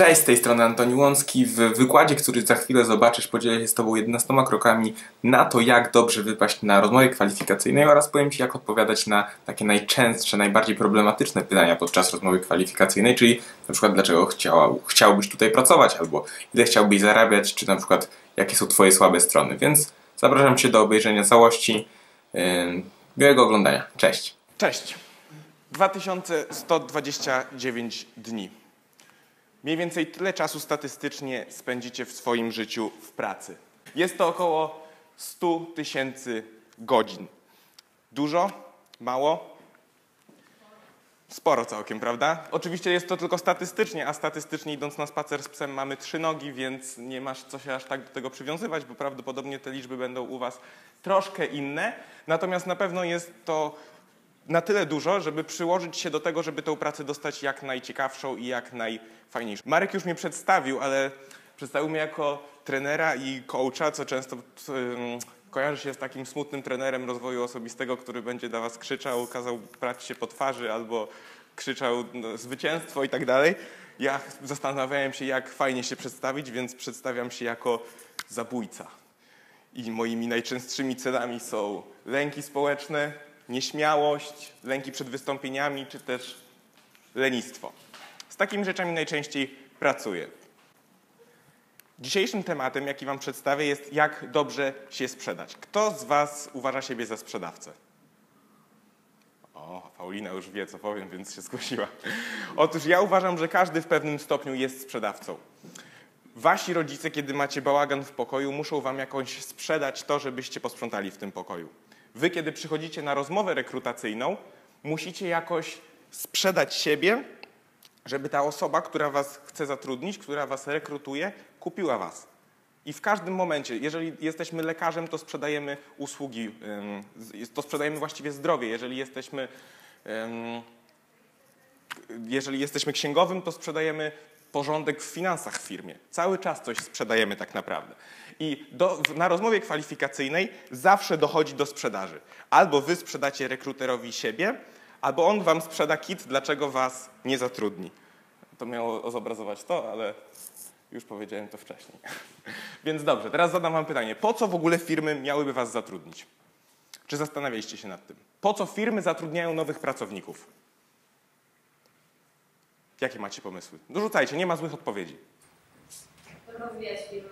Cześć, z tej strony Antoni Łącki. W wykładzie, który za chwilę zobaczysz, podzielę się z Tobą 11 krokami na to, jak dobrze wypaść na rozmowie kwalifikacyjnej oraz powiem Ci, jak odpowiadać na takie najczęstsze, najbardziej problematyczne pytania podczas rozmowy kwalifikacyjnej, czyli na przykład dlaczego chciał, chciałbyś tutaj pracować, albo ile chciałbyś zarabiać, czy na przykład jakie są Twoje słabe strony. Więc zapraszam Cię do obejrzenia całości. Miłego oglądania. Cześć. Cześć. 2129 dni. Mniej więcej tyle czasu statystycznie spędzicie w swoim życiu w pracy. Jest to około 100 tysięcy godzin. Dużo? Mało? Sporo całkiem, prawda? Oczywiście jest to tylko statystycznie, a statystycznie idąc na spacer z psem mamy trzy nogi, więc nie masz co się aż tak do tego przywiązywać, bo prawdopodobnie te liczby będą u Was troszkę inne. Natomiast na pewno jest to na tyle dużo, żeby przyłożyć się do tego, żeby tę pracę dostać jak najciekawszą i jak najfajniejszą. Marek już mnie przedstawił, ale przedstawił mnie jako trenera i coacha, co często kojarzy się z takim smutnym trenerem rozwoju osobistego, który będzie dla was krzyczał, kazał brać się po twarzy albo krzyczał no, zwycięstwo i tak dalej. Ja zastanawiałem się, jak fajnie się przedstawić, więc przedstawiam się jako zabójca. I moimi najczęstszymi celami są lęki społeczne, nieśmiałość, lęki przed wystąpieniami, czy też lenistwo. Z takimi rzeczami najczęściej pracuję. Dzisiejszym tematem, jaki Wam przedstawię, jest jak dobrze się sprzedać. Kto z Was uważa siebie za sprzedawcę? O, Paulina już wie, co powiem, więc się zgłosiła. Otóż ja uważam, że każdy w pewnym stopniu jest sprzedawcą. Wasi rodzice, kiedy macie bałagan w pokoju, muszą Wam jakąś sprzedać to, żebyście posprzątali w tym pokoju. Wy, kiedy przychodzicie na rozmowę rekrutacyjną, musicie jakoś sprzedać siebie, żeby ta osoba, która was chce zatrudnić, która was rekrutuje, kupiła was. I w każdym momencie, jeżeli jesteśmy lekarzem, to sprzedajemy usługi, to sprzedajemy właściwie zdrowie. Jeżeli jesteśmy, jeżeli jesteśmy księgowym, to sprzedajemy porządek w finansach w firmie. Cały czas coś sprzedajemy tak naprawdę. I do, na rozmowie kwalifikacyjnej zawsze dochodzi do sprzedaży. Albo wy sprzedacie rekruterowi siebie, albo on wam sprzeda kit, dlaczego was nie zatrudni. To miało zobrazować to, ale już powiedziałem to wcześniej. Więc dobrze, teraz zadam wam pytanie. Po co w ogóle firmy miałyby was zatrudnić? Czy zastanawialiście się nad tym? Po co firmy zatrudniają nowych pracowników? Jakie macie pomysły? Dorzucajcie, nie ma złych odpowiedzi. Rozwijać firmę.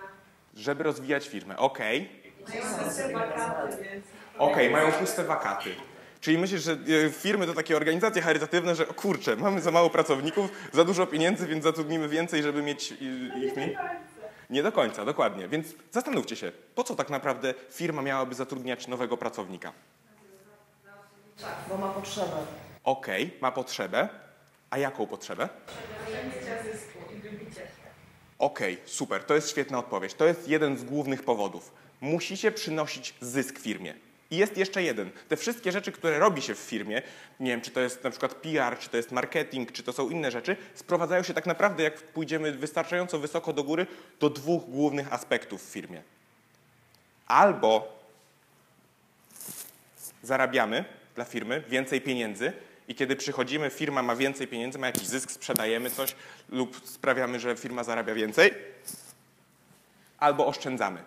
Żeby rozwijać firmę. Okej. Mają puste wakaty, więc... Okej, mają puste wakaty. Czyli myślisz, że e, firmy to takie organizacje charytatywne, że o kurczę, mamy za mało pracowników, za dużo pieniędzy, więc zatrudnimy więcej, żeby mieć i- ich mniej? Nie do końca, dokładnie. Więc zastanówcie się, po co tak naprawdę firma miałaby zatrudniać nowego pracownika? Bo ma potrzebę. Okej, ma potrzebę. A jaką potrzebę? Okej, super, to jest świetna odpowiedź. To jest jeden z głównych powodów. Musicie przynosić zysk firmie. I jest jeszcze jeden. Te wszystkie rzeczy, które robi się w firmie, nie wiem, czy to jest na przykład PR, czy to jest marketing, czy to są inne rzeczy, sprowadzają się tak naprawdę, jak pójdziemy wystarczająco wysoko do góry, do dwóch głównych aspektów w firmie. Albo zarabiamy dla firmy więcej pieniędzy i kiedy przychodzimy, firma ma więcej pieniędzy, ma jakiś zysk, sprzedajemy coś lub sprawiamy, że firma zarabia więcej, albo oszczędzamy.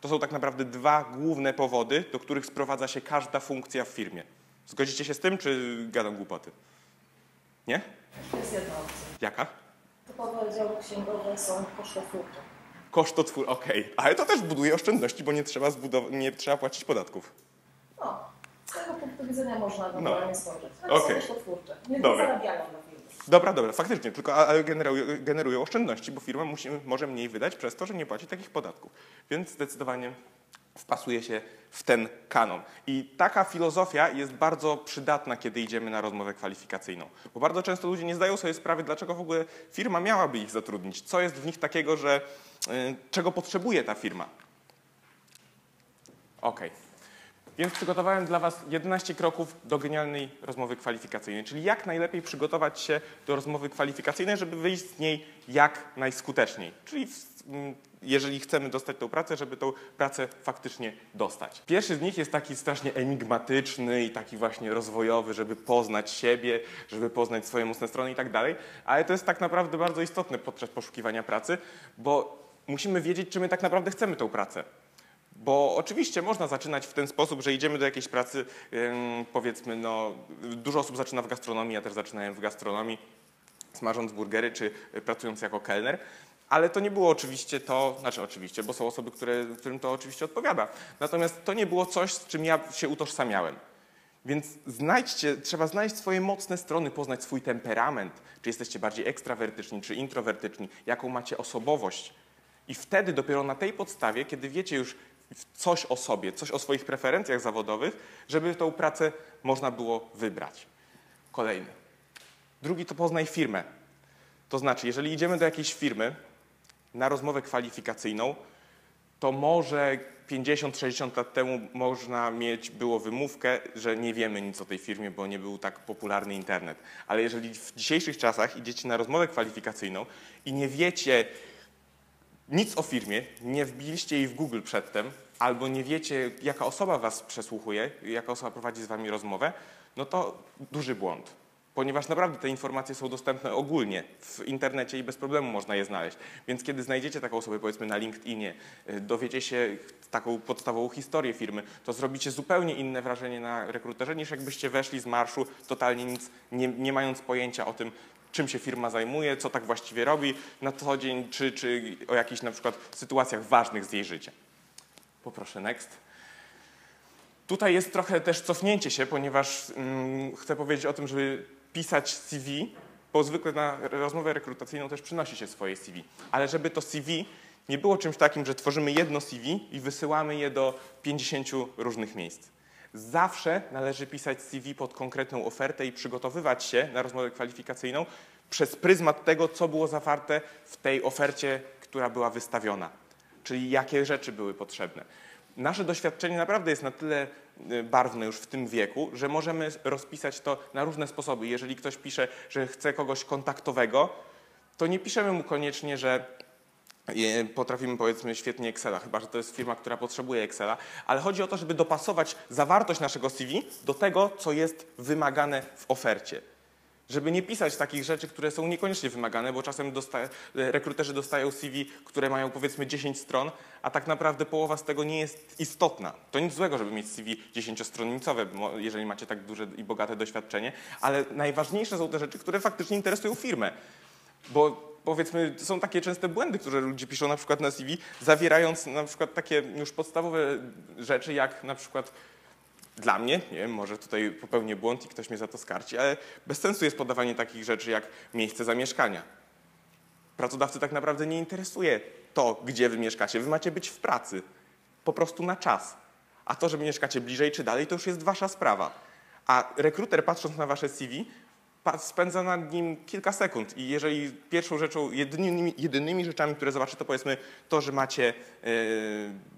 To są tak naprawdę dwa główne powody, do których sprowadza się każda funkcja w firmie. Zgodzicie się z tym, czy gadam głupoty? Nie? To jest jedna opcja. Jaka? Typowe oddziały księgowe są kosztotwórcze. Kosztotwór, okej. Ale to też buduje oszczędności, bo nie trzeba, nie trzeba płacić podatków. No, z tego punktu widzenia można naturalnie spojrzeć. No. Okej. są kosztotwórcze. Nie Dobra. zarabiają na firmie. Dobra, dobra, faktycznie, tylko a- ale generują, generują oszczędności, bo firma musi, może mniej wydać przez to, że nie płaci takich podatków. Więc zdecydowanie wpasuje się w ten kanon. I taka filozofia jest bardzo przydatna, kiedy idziemy na rozmowę kwalifikacyjną. Bo bardzo często ludzie nie zdają sobie sprawy, dlaczego w ogóle firma miałaby ich zatrudnić. Co jest w nich takiego, że y, czego potrzebuje ta firma. Okej. Więc przygotowałem dla Was 11 kroków do genialnej rozmowy kwalifikacyjnej, czyli jak najlepiej przygotować się do rozmowy kwalifikacyjnej, żeby wyjść z niej jak najskuteczniej. Czyli mm, jeżeli chcemy dostać tą pracę, żeby tą pracę faktycznie dostać. Pierwszy z nich jest taki strasznie enigmatyczny i taki właśnie rozwojowy, żeby poznać siebie, żeby poznać swoje mocne strony i tak dalej, ale to jest tak naprawdę bardzo istotne podczas poszukiwania pracy, bo musimy wiedzieć, czy my tak naprawdę chcemy tą pracę. Bo oczywiście można zaczynać w ten sposób, że idziemy do jakiejś pracy, powiedzmy, no, dużo osób zaczyna w gastronomii, ja też zaczynałem w gastronomii, smażąc burgery czy y, pracując jako kelner. Ale to nie było oczywiście to, znaczy oczywiście, bo są osoby, które, którym to oczywiście odpowiada. Natomiast to nie było coś, z czym ja się utożsamiałem. Więc znajdźcie, trzeba znaleźć swoje mocne strony, poznać swój temperament, czy jesteście bardziej ekstrawertyczni, czy introwertyczni, jaką macie osobowość. I wtedy dopiero na tej podstawie, kiedy wiecie już coś o sobie, coś o swoich preferencjach zawodowych, żeby tą pracę można było wybrać. Kolejny. Drugi to poznaj firmę. To znaczy, jeżeli idziemy do jakiejś firmy na rozmowę kwalifikacyjną, to może 50-60 lat temu można mieć było wymówkę, że nie wiemy nic o tej firmie, bo nie był tak popularny internet. Ale jeżeli w dzisiejszych czasach idziecie na rozmowę kwalifikacyjną i nie wiecie nic o firmie, nie wbiliście jej w Google przedtem, albo nie wiecie, jaka osoba was przesłuchuje, jaka osoba prowadzi z wami rozmowę, no to duży błąd. Ponieważ naprawdę te informacje są dostępne ogólnie w internecie i bez problemu można je znaleźć. Więc kiedy znajdziecie taką osobę, powiedzmy na LinkedInie, y, dowiecie się taką podstawową historię firmy, to zrobicie zupełnie inne wrażenie na rekruterze, niż jakbyście weszli z marszu totalnie nic, nie, nie mając pojęcia o tym, czym się firma zajmuje, co tak właściwie robi na co dzień, czy, czy o jakichś na przykład sytuacjach ważnych z jej życia. Poproszę next. Tutaj jest trochę też cofnięcie się, ponieważ mm, chcę powiedzieć o tym, żeby pisać CV, bo zwykle na rozmowę rekrutacyjną też przynosi się swoje CV. Ale żeby to CV nie było czymś takim, że tworzymy jedno CV i wysyłamy je do 50 różnych miejsc. Zawsze należy pisać CV pod konkretną ofertę i przygotowywać się na rozmowę kwalifikacyjną przez pryzmat tego, co było zawarte w tej ofercie, która była wystawiona, czyli jakie rzeczy były potrzebne. Nasze doświadczenie naprawdę jest na tyle y, barwne już w tym wieku, że możemy rozpisać to na różne sposoby. Jeżeli ktoś pisze, że chce kogoś kontaktowego, to nie piszemy mu koniecznie, że potrafimy powiedzmy świetnie Excela, chyba że to jest firma, która potrzebuje Excela, ale chodzi o to, żeby dopasować zawartość naszego CV do tego, co jest wymagane w ofercie. Żeby nie pisać takich rzeczy, które są niekoniecznie wymagane, bo czasem dosta rekruterzy dostają CV, które mają powiedzmy 10 stron, a tak naprawdę połowa z tego nie jest istotna. To nic złego, żeby mieć CV 10-stronicowe, jeżeli macie tak duże i bogate doświadczenie, ale najważniejsze są te rzeczy, które faktycznie interesują firmę. Bo powiedzmy, są takie częste błędy, które ludzie piszą na przykład na CV, zawierając na przykład takie już podstawowe rzeczy, jak na przykład dla mnie, nie wiem, może tutaj popełnię błąd i ktoś mnie za to skarci, ale bez sensu jest podawanie takich rzeczy jak miejsce zamieszkania. Pracodawcy tak naprawdę nie interesuje to, gdzie wy mieszkacie. Wy macie być w pracy, po prostu na czas. A to, że mieszkacie bliżej czy dalej, to już jest wasza sprawa. A rekruter patrząc na wasze CV spędza nad nim kilka sekund i jeżeli pierwszą rzeczą, jedynymi, jedynymi rzeczami, które zobaczy, to powiedzmy to, że macie e,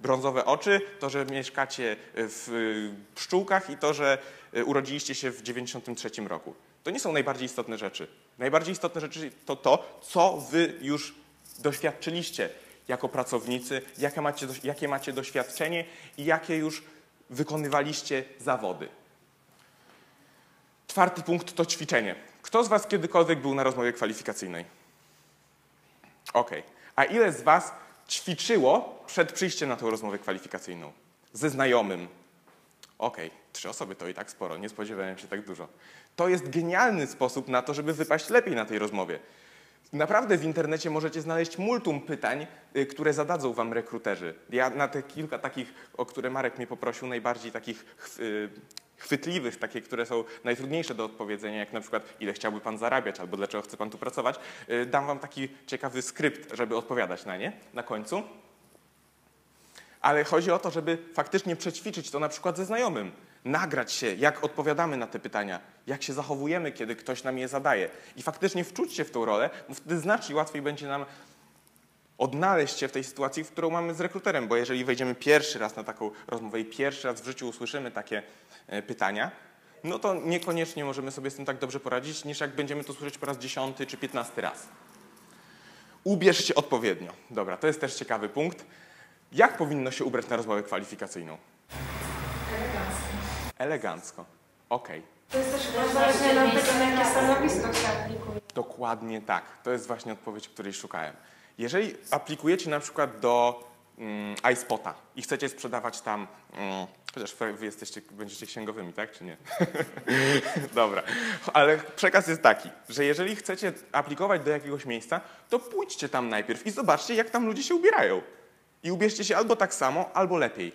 brązowe oczy, to, że mieszkacie w pszczółkach i to, że e, urodziliście się w 93 roku. To nie są najbardziej istotne rzeczy. Najbardziej istotne rzeczy to to, co wy już doświadczyliście jako pracownicy, jakie macie, jakie macie doświadczenie i jakie już wykonywaliście zawody. Czwarty punkt to ćwiczenie. Kto z Was kiedykolwiek był na rozmowie kwalifikacyjnej? Ok. A ile z Was ćwiczyło przed przyjściem na tę rozmowę kwalifikacyjną? Ze znajomym. Ok, trzy osoby to i tak sporo, nie spodziewałem się tak dużo. To jest genialny sposób na to, żeby wypaść lepiej na tej rozmowie. Naprawdę w internecie możecie znaleźć multum pytań, y, które zadadzą wam rekruterzy. Ja na te kilka takich, o które Marek mnie poprosił, najbardziej takich y, chwytliwych, takie, które są najtrudniejsze do odpowiedzenia, jak na przykład ile chciałby Pan zarabiać albo dlaczego chce Pan tu pracować, y, dam Wam taki ciekawy skrypt, żeby odpowiadać na nie na końcu. Ale chodzi o to, żeby faktycznie przećwiczyć to na przykład ze znajomym. Nagrać się, jak odpowiadamy na te pytania, jak się zachowujemy, kiedy ktoś nam je zadaje. I faktycznie wczuć się w tą rolę, bo wtedy znacznie łatwiej będzie nam odnaleźć się w tej sytuacji, w którą mamy z rekruterem, bo jeżeli wejdziemy pierwszy raz na taką rozmowę i pierwszy raz w życiu usłyszymy takie e, pytania, no to niekoniecznie możemy sobie z tym tak dobrze poradzić, niż jak będziemy to słyszeć po raz dziesiąty czy piętnasty raz. Ubierz się odpowiednio. Dobra, to jest też ciekawy punkt. Jak powinno się ubrać na rozmowę kwalifikacyjną? Elegancko. Okej. To jest też zależnie od tego, na jakie stanowisko się aplikuje. Dokładnie tak. To jest właśnie odpowiedź, której szukałem. Jeżeli aplikujecie na przykład do mm, iSpota i chcecie sprzedawać tam, mm, chociaż wy jesteście, będziecie księgowymi, tak czy nie? Dobra, ale przekaz jest taki, że jeżeli chcecie aplikować do jakiegoś miejsca, to pójdźcie tam najpierw i zobaczcie, jak tam ludzie się ubierają. I ubierzcie się albo tak samo, albo lepiej.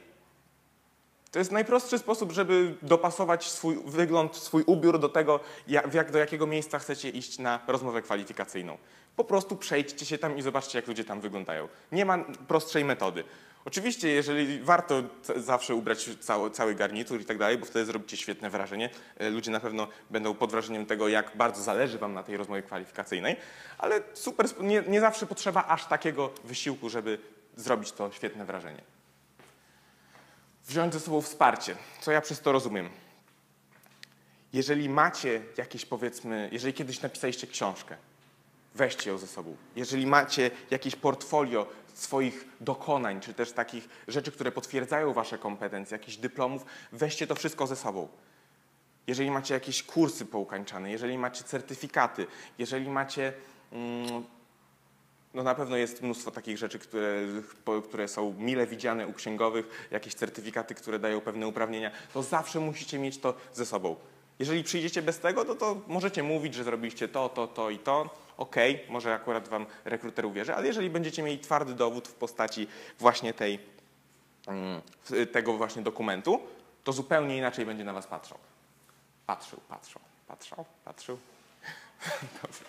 To jest najprostszy sposób, żeby dopasować swój wygląd, swój ubiór do tego, jak, do jakiego miejsca chcecie iść na rozmowę kwalifikacyjną. Po prostu przejdźcie się tam i zobaczcie, jak ludzie tam wyglądają. Nie ma prostszej metody. Oczywiście, jeżeli warto zawsze ubrać cały, cały garnitur i tak dalej, bo wtedy zrobicie świetne wrażenie. E, Ludzie na pewno będą pod wrażeniem tego, jak bardzo zależy wam na tej rozmowie kwalifikacyjnej, ale super, nie, nie zawsze potrzeba aż takiego wysiłku, żeby zrobić to świetne wrażenie wziąć ze sobą wsparcie. Co ja przez to rozumiem? Jeżeli macie jakieś, powiedzmy, jeżeli kiedyś napisaliście książkę, weźcie ją ze sobą. Jeżeli macie jakieś portfolio swoich dokonań, czy też takich rzeczy, które potwierdzają wasze kompetencje, jakichś dyplomów, weźcie to wszystko ze sobą. Jeżeli macie jakieś kursy poukańczane, jeżeli macie certyfikaty, jeżeli macie mm, no na pewno jest mnóstwo takich rzeczy, które, które są mile widziane u księgowych, jakieś certyfikaty, które dają pewne uprawnienia, to zawsze musicie mieć to ze sobą. Jeżeli przyjdziecie bez tego, no to możecie mówić, że zrobiliście to, to, to i to. Okej, może akurat wam rekruter uwierzy, ale jeżeli będziecie mieli twardy dowód w postaci właśnie tej, mm, tego właśnie dokumentu, to zupełnie inaczej będzie na was. Patrzył, patrzał, patrzał, patrzył. Dobrze.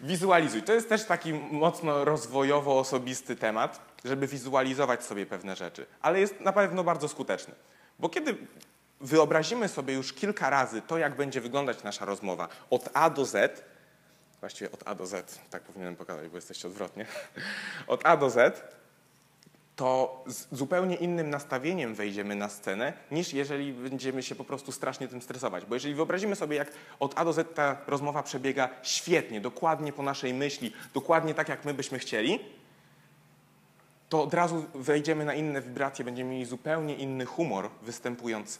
Wizualizuj. To jest też taki mocno rozwojowo-osobisty temat, żeby wizualizować sobie pewne rzeczy, ale jest na pewno bardzo skuteczny. Bo kiedy wyobrazimy sobie już kilka razy to, jak będzie wyglądać nasza rozmowa od A do Z, właściwie od A do Z, tak powinienem pokazać, bo jesteście odwrotnie, od A do Z, to z zupełnie innym nastawieniem wejdziemy na scenę, niż jeżeli będziemy się po prostu strasznie tym stresować. Bo jeżeli wyobrazimy sobie, jak od A do Z ta rozmowa przebiega świetnie, dokładnie po naszej myśli, dokładnie tak, jak my byśmy chcieli, to od razu wejdziemy na inne wibracje, będziemy mieli zupełnie inny humor występując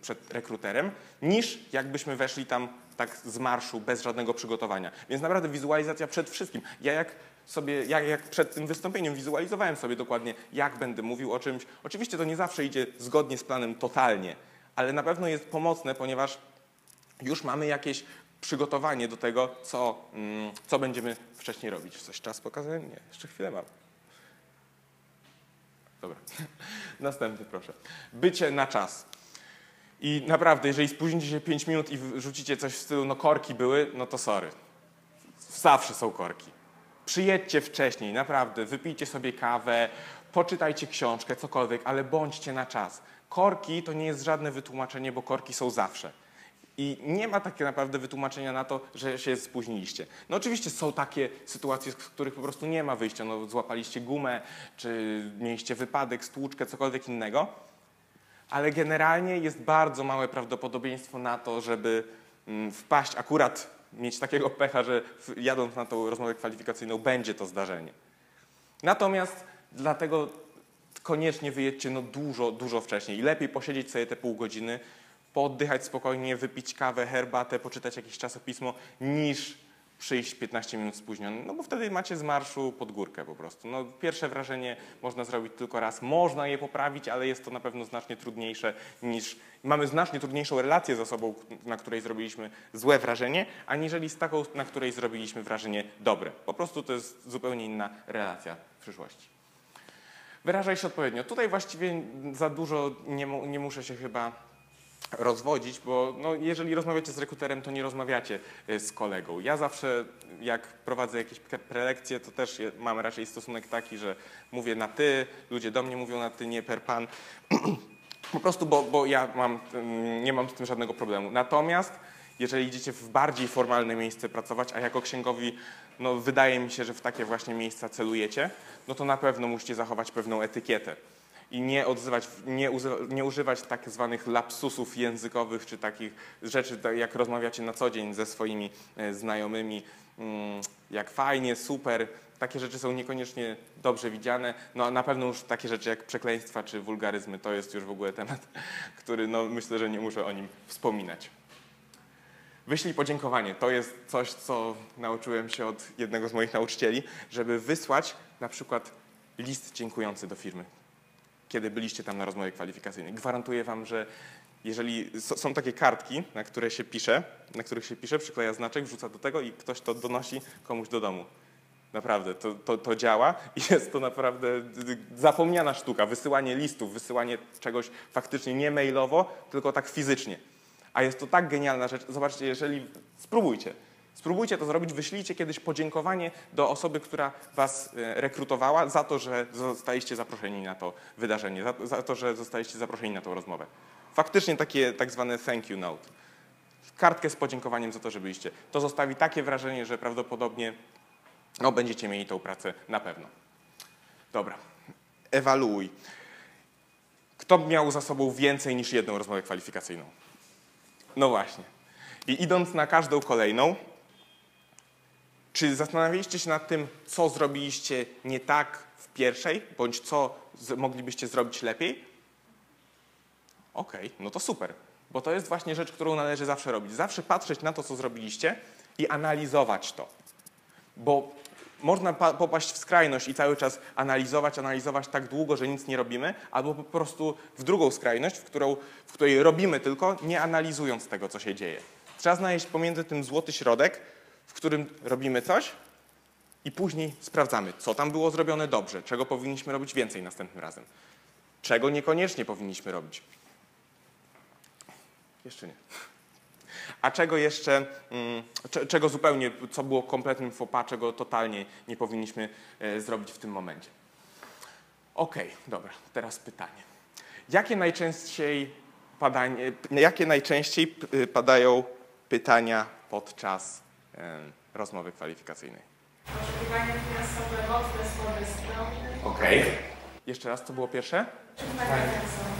przed rekruterem, niż jakbyśmy weszli tam tak z marszu, bez żadnego przygotowania. Więc naprawdę wizualizacja przed wszystkim. Ja jak sobie, ja jak przed tym wystąpieniem wizualizowałem sobie dokładnie, jak będę mówił o czymś. Oczywiście to nie zawsze idzie zgodnie z planem totalnie, ale na pewno jest pomocne, ponieważ już mamy jakieś przygotowanie do tego, co, mm, co będziemy wcześniej robić. Coś czas pokazałem? Nie, jeszcze chwilę mam. Dobra. Następny proszę. Bycie na czas. I naprawdę, jeżeli spóźnicie się 5 minut i rzucicie coś w stylu, no korki były, no to sorry. Zawsze są korki. Przyjedźcie wcześniej, naprawdę, wypijcie sobie kawę, poczytajcie książkę, cokolwiek, ale bądźcie na czas. Korki to nie jest żadne wytłumaczenie, bo korki są zawsze. I nie ma takiego naprawdę wytłumaczenia na to, że się spóźniliście. No oczywiście są takie sytuacje, z których po prostu nie ma wyjścia. No, złapaliście gumę, czy mieliście wypadek, stłuczkę, cokolwiek innego. Ale generalnie jest bardzo małe prawdopodobieństwo na to, żeby mm, wpaść akurat, mieć takiego pecha, że jadąc na tą rozmowę kwalifikacyjną będzie to zdarzenie. Natomiast dlatego koniecznie wyjedźcie no dużo, dużo wcześniej. I lepiej posiedzieć sobie te pół godziny, pooddychać spokojnie, wypić kawę, herbatę, poczytać jakieś czasopismo, niż przyjść 15 minut spóźniony. No bo wtedy macie z marszu pod górkę po prostu. No, pierwsze wrażenie można zrobić tylko raz. Można je poprawić, ale jest to na pewno znacznie trudniejsze niż... Mamy znacznie trudniejszą relację z osobą, na której zrobiliśmy złe wrażenie, aniżeli z taką, na której zrobiliśmy wrażenie dobre. Po prostu to jest zupełnie inna relacja w przyszłości. Wyrażaj się odpowiednio. Tutaj właściwie za dużo nie, nie muszę się chyba rozwodzić, bo no, jeżeli rozmawiacie z rekruterem, to nie rozmawiacie y, z kolegą. Ja zawsze, jak prowadzę jakieś pre- prelekcje, to też mam raczej stosunek taki, że mówię na ty, ludzie do mnie mówią na ty, nie per pan. Po prostu, bo, bo ja mam, ym, nie mam z tym żadnego problemu. Natomiast jeżeli idziecie w bardziej formalne miejsce pracować, a jako księgowi, no wydaje mi się, że w takie właśnie miejsca celujecie, no to na pewno musicie zachować pewną etykietę i nie odzywać, nie, nie używać tak zwanych lapsusów językowych, czy takich rzeczy, tak jak rozmawiacie na co dzień ze swoimi e, znajomymi, mm, jak fajnie, super, takie rzeczy są niekoniecznie dobrze widziane. No a na pewno już takie rzeczy jak przekleństwa czy wulgaryzmy to jest już w ogóle temat, który no, myślę, że nie muszę o nim wspominać. Wyślij podziękowanie. To jest coś, co nauczyłem się od jednego z moich nauczycieli, żeby wysłać na przykład list dziękujący do firmy, kiedy byliście tam na rozmowie kwalifikacyjnej. Gwarantuję wam, że jeżeli są takie kartki, na które się pisze, na których się pisze, przykleja znaczek, wrzuca do tego i ktoś to donosi komuś do domu. Naprawdę, to, to, to działa i jest to naprawdę zapomniana sztuka. Wysyłanie listów, wysyłanie czegoś faktycznie nie mailowo, tylko tak fizycznie. A jest to tak genialna rzecz. Zobaczcie, jeżeli spróbujcie. Spróbujcie to zrobić, wyślijcie kiedyś podziękowanie do osoby, która was e, rekrutowała za to, że zostaliście zaproszeni na to wydarzenie, za, za to, że zostaliście zaproszeni na tą rozmowę. Faktycznie takie tak zwane thank you note. Kartkę z podziękowaniem za to, że byliście. To zostawi takie wrażenie, że prawdopodobnie no, będziecie mieli tą pracę na pewno. Dobra, ewaluuj. Kto miał za sobą więcej niż jedną rozmowę kwalifikacyjną? No właśnie. I idąc na każdą kolejną, czy zastanawialiście się nad tym, co zrobiliście nie tak w pierwszej, bądź co moglibyście zrobić lepiej? Okej, no to super, bo to jest właśnie rzecz, którą należy zawsze robić. Zawsze patrzeć na to, co zrobiliście i analizować to. Bo można pa- popaść w skrajność i cały czas analizować, analizować tak długo, że nic nie robimy, albo po prostu w drugą skrajność, w, którą, w której robimy tylko, nie analizując tego, co się dzieje. Trzeba znaleźć pomiędzy tym złoty środek, w którym robimy coś i później sprawdzamy, co tam było zrobione dobrze, czego powinniśmy robić więcej następnym razem, czego niekoniecznie powinniśmy robić. Jeszcze nie. A czego jeszcze, mm, cze- czego zupełnie, co było kompletnym pas, czego totalnie nie powinniśmy e, zrobić w tym momencie. Okej, dobra, teraz pytanie. Jakie najczęściej, padanie, jakie najczęściej padają pytania podczas rozmowy kwalifikacyjnej? Oczekiwania finansowe, mocne, słabe strony. Okej. Jeszcze raz, co było pierwsze? Oczekiwania finansowe.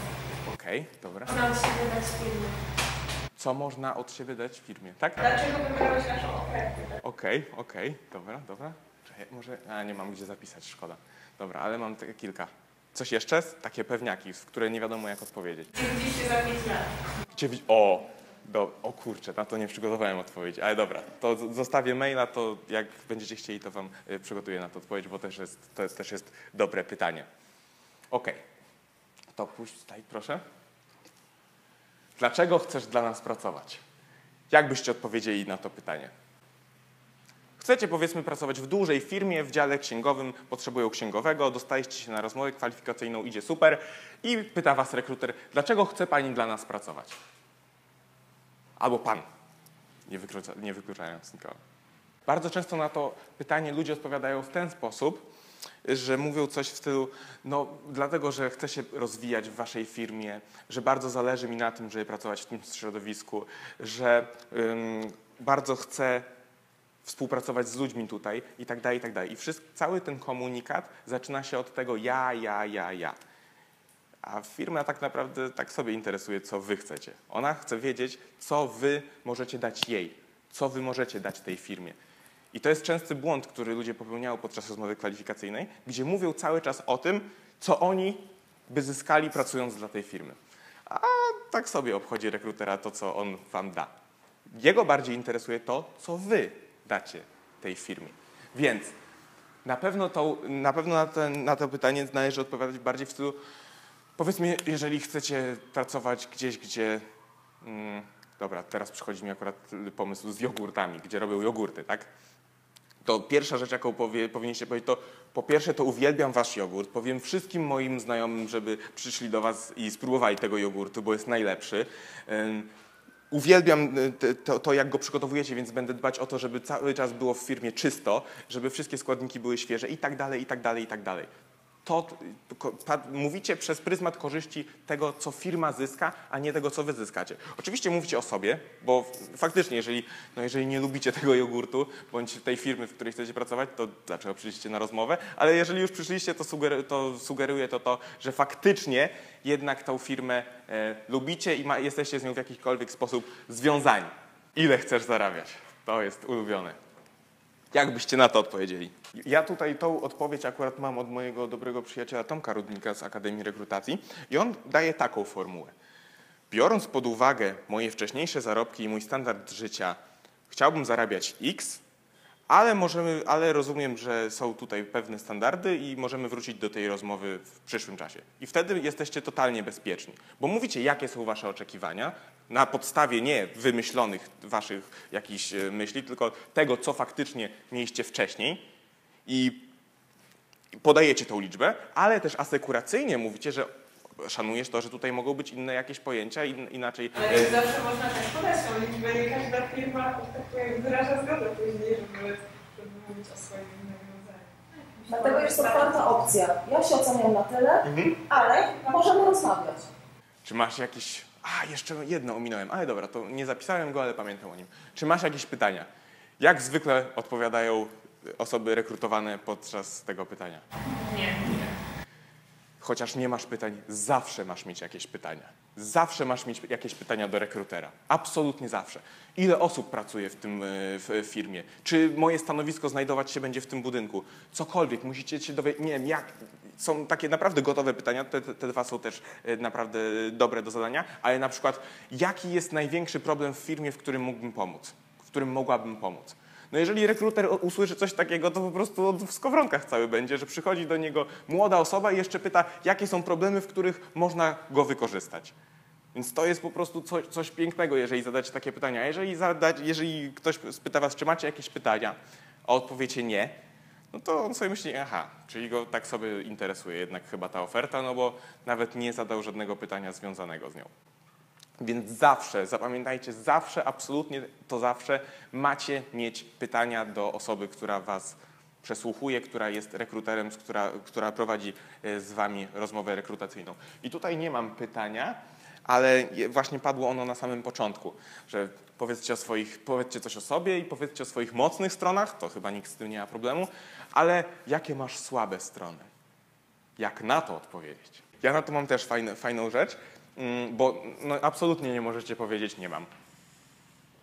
Okej, dobra. Można od siebie dać firmy. Co można od siebie dać firmie, tak? Dlaczego wybrałeś naszą ofertę? Okej, okej, dobra, dobra. Czekaj, może, a nie mam gdzie zapisać, szkoda. Dobra, ale mam takie kilka. Coś jeszcze? Takie pewniaki, w które nie wiadomo jak odpowiedzieć. Gdzie widzicie za 5 lat? Gdzie wi- o, do, o kurczę, na to nie przygotowałem odpowiedzi, ale dobra, to zostawię maila, to jak będziecie chcieli, to wam y, przygotuję na to odpowiedź, bo też jest, to jest, też jest dobre pytanie. Okej, to puść tutaj, proszę. Dlaczego chcesz dla nas pracować? Jak byście odpowiedzieli na to pytanie? Chcecie powiedzmy pracować w dużej firmie, w dziale księgowym, potrzebują księgowego, dostaliście się na rozmowę kwalifikacyjną, idzie super i pyta was rekruter, dlaczego chce pani dla nas pracować? Albo pan, nie, wyklucza, nie wykluczając nikogo. Bardzo często na to pytanie ludzie odpowiadają w ten sposób, że mówią coś w stylu, no dlatego, że chcę się rozwijać w waszej firmie, że bardzo zależy mi na tym, żeby pracować w tym środowisku, że ym, bardzo chcę współpracować z ludźmi tutaj i tak dalej, i tak dalej. I wszystko, cały ten komunikat zaczyna się od tego ja, ja, ja, ja. A firma tak naprawdę tak sobie interesuje, co wy chcecie. Ona chce wiedzieć, co wy możecie dać jej, co wy możecie dać tej firmie. I to jest częsty błąd, który ludzie popełniają podczas rozmowy kwalifikacyjnej, gdzie mówią cały czas o tym, co oni by zyskali pracując dla tej firmy. A tak sobie obchodzi rekrutera to, co on wam da. Jego bardziej interesuje to, co wy dacie tej firmie. Więc na pewno, to, na, pewno na, ten, na to pytanie należy odpowiadać bardziej w stylu Powiedzmy, jeżeli chcecie pracować gdzieś, gdzie. Mm, dobra, teraz przychodzi mi akurat pomysł z jogurtami, gdzie robią jogurty, tak? To pierwsza rzecz, jaką powie, powinniście powiedzieć, to po pierwsze, to uwielbiam wasz jogurt. Powiem wszystkim moim znajomym, żeby przyszli do was i spróbowali tego jogurtu, bo jest najlepszy. Uwielbiam y, to, to, jak go przygotowujecie, więc będę dbać o to, żeby cały czas było w firmie czysto, żeby wszystkie składniki były świeże i tak dalej, i tak dalej, i tak dalej. To mówicie przez pryzmat korzyści tego, co firma zyska, a nie tego, co wy zyskacie. Oczywiście mówicie o sobie, bo faktycznie, jeżeli, no jeżeli nie lubicie tego jogurtu, bądź tej firmy, w której chcecie pracować, to dlaczego przyszliście na rozmowę? Ale jeżeli już przyszliście, to, sugeru, to sugeruje to to, że faktycznie jednak tą firmę e, lubicie i jesteście z nią w jakikolwiek sposób związani. Ile chcesz zarabiać? To jest ulubione. Jak byście na to odpowiedzieli? Ja tutaj tą odpowiedź akurat mam od mojego dobrego przyjaciela Tomka Rudnika z Akademii Rekrutacji i on daje taką formułę. Biorąc pod uwagę moje wcześniejsze zarobki i mój standard życia, chciałbym zarabiać X, ale, możemy, ale rozumiem, że są tutaj pewne standardy i możemy wrócić do tej rozmowy w przyszłym czasie. I wtedy jesteście totalnie bezpieczni, bo mówicie, jakie są wasze oczekiwania na podstawie nie wymyślonych waszych jakichś e, myśli, tylko tego, co faktycznie mieliście wcześniej i podajecie tą liczbę, ale też asekuracyjnie mówicie, że szanujesz to, że tutaj mogą być inne jakieś pojęcia, in, inaczej Ale zawsze można też podać tą liczbę, nie każda firma tak wyraża zgodę później, żeby, żeby mówić o swoim nawiązaniu. Dlatego jest otwarta opcja. Ja się oceniam na tyle, ale możemy rozmawiać. Czy masz jakieś. A, jeszcze jedno ominąłem, ale dobra, to nie zapisałem go, ale pamiętam o nim. Czy masz jakieś pytania? Jak zwykle odpowiadają osoby rekrutowane podczas tego pytania? Nie. Chociaż nie masz pytań, zawsze masz mieć jakieś pytania. Zawsze masz mieć jakieś pytania do rekrutera. Absolutnie zawsze. Ile osób pracuje w tym e, w firmie? Czy moje stanowisko znajdować się będzie w tym budynku? Cokolwiek, musicie się dowiedzieć. Nie wiem, jak. Są takie naprawdę gotowe pytania, te, te dwa są też e, naprawdę dobre do zadania, ale na przykład, jaki jest największy problem w firmie, w którym mógłbym pomóc? W którym mogłabym pomóc? No jeżeli rekruter usłyszy coś takiego, to po prostu w skowronkach cały będzie, że przychodzi do niego młoda osoba i jeszcze pyta, jakie są problemy, w których można go wykorzystać. Więc to jest po prostu coś, coś pięknego, jeżeli zadacie takie pytania. Jeżeli, zadać, jeżeli ktoś spyta was, czy macie jakieś pytania, a odpowiecie nie, no to on sobie myśli, aha, czyli go tak sobie interesuje jednak chyba ta oferta, no bo nawet nie zadał żadnego pytania związanego z nią. Więc zawsze, zapamiętajcie, zawsze, absolutnie to zawsze macie mieć pytania do osoby, która was przesłuchuje, która jest rekruterem, która, która prowadzi e, z wami rozmowę rekrutacyjną. I tutaj nie mam pytania, ale właśnie padło ono na samym początku, że powiedzcie, o swoich, powiedzcie coś o sobie i powiedzcie o swoich mocnych stronach, to chyba nikt z tym nie ma problemu, ale jakie masz słabe strony? jak na to odpowiedzieć. Ja na to mam też fajne, fajną rzecz, mm, bo no, absolutnie nie możecie powiedzieć nie mam.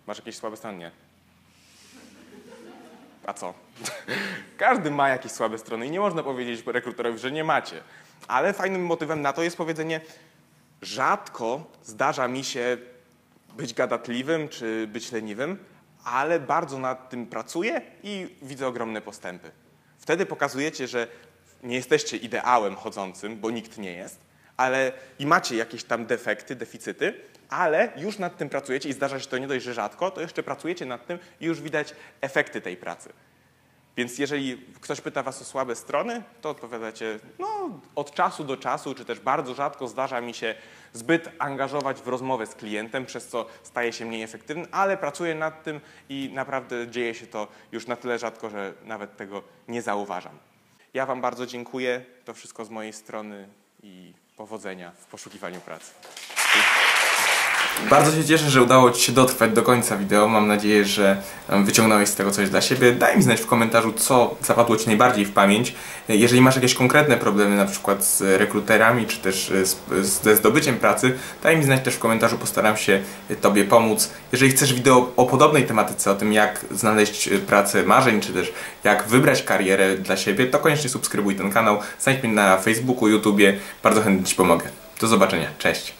Masz jakieś słabe strony? Nie. A co? Każdy ma jakieś słabe strony i nie można powiedzieć rekruterowi, że nie macie. Ale fajnym motywem na to jest powiedzenie rzadko zdarza mi się być gadatliwym czy być leniwym, ale bardzo nad tym pracuję i widzę ogromne postępy. Wtedy pokazujecie, że nie jesteście ideałem chodzącym, bo nikt nie jest, ale i macie jakieś tam defekty, deficyty, ale już nad tym pracujecie i zdarza się to nie dość, że rzadko, to jeszcze pracujecie nad tym i już widać efekty tej pracy. Więc jeżeli ktoś pyta was o słabe strony, to odpowiadacie, no od czasu do czasu, czy też bardzo rzadko zdarza mi się zbyt angażować w rozmowę z klientem, przez co staje się mniej efektywny, ale pracuję nad tym i naprawdę dzieje się to już na tyle rzadko, że nawet tego nie zauważam. Ja wam bardzo dziękuję. To wszystko z mojej strony i powodzenia w poszukiwaniu pracy. Bardzo się cieszę, że udało Ci się dotrwać do końca wideo. Mam nadzieję, że wyciągnąłeś z tego coś dla siebie. Daj mi znać w komentarzu, co zapadło Ci najbardziej w pamięć. Jeżeli masz jakieś konkretne problemy, na przykład z rekruterami, czy też e, z, ze zdobyciem pracy, daj mi znać też w komentarzu, postaram się e, Tobie pomóc. Jeżeli chcesz wideo o podobnej tematyce, o tym jak znaleźć e, pracę marzeń, czy też jak wybrać karierę dla siebie, to koniecznie subskrybuj ten kanał. Znajdź mnie na Facebooku, YouTubie. Bardzo chętnie Ci pomogę. Do zobaczenia. Cześć.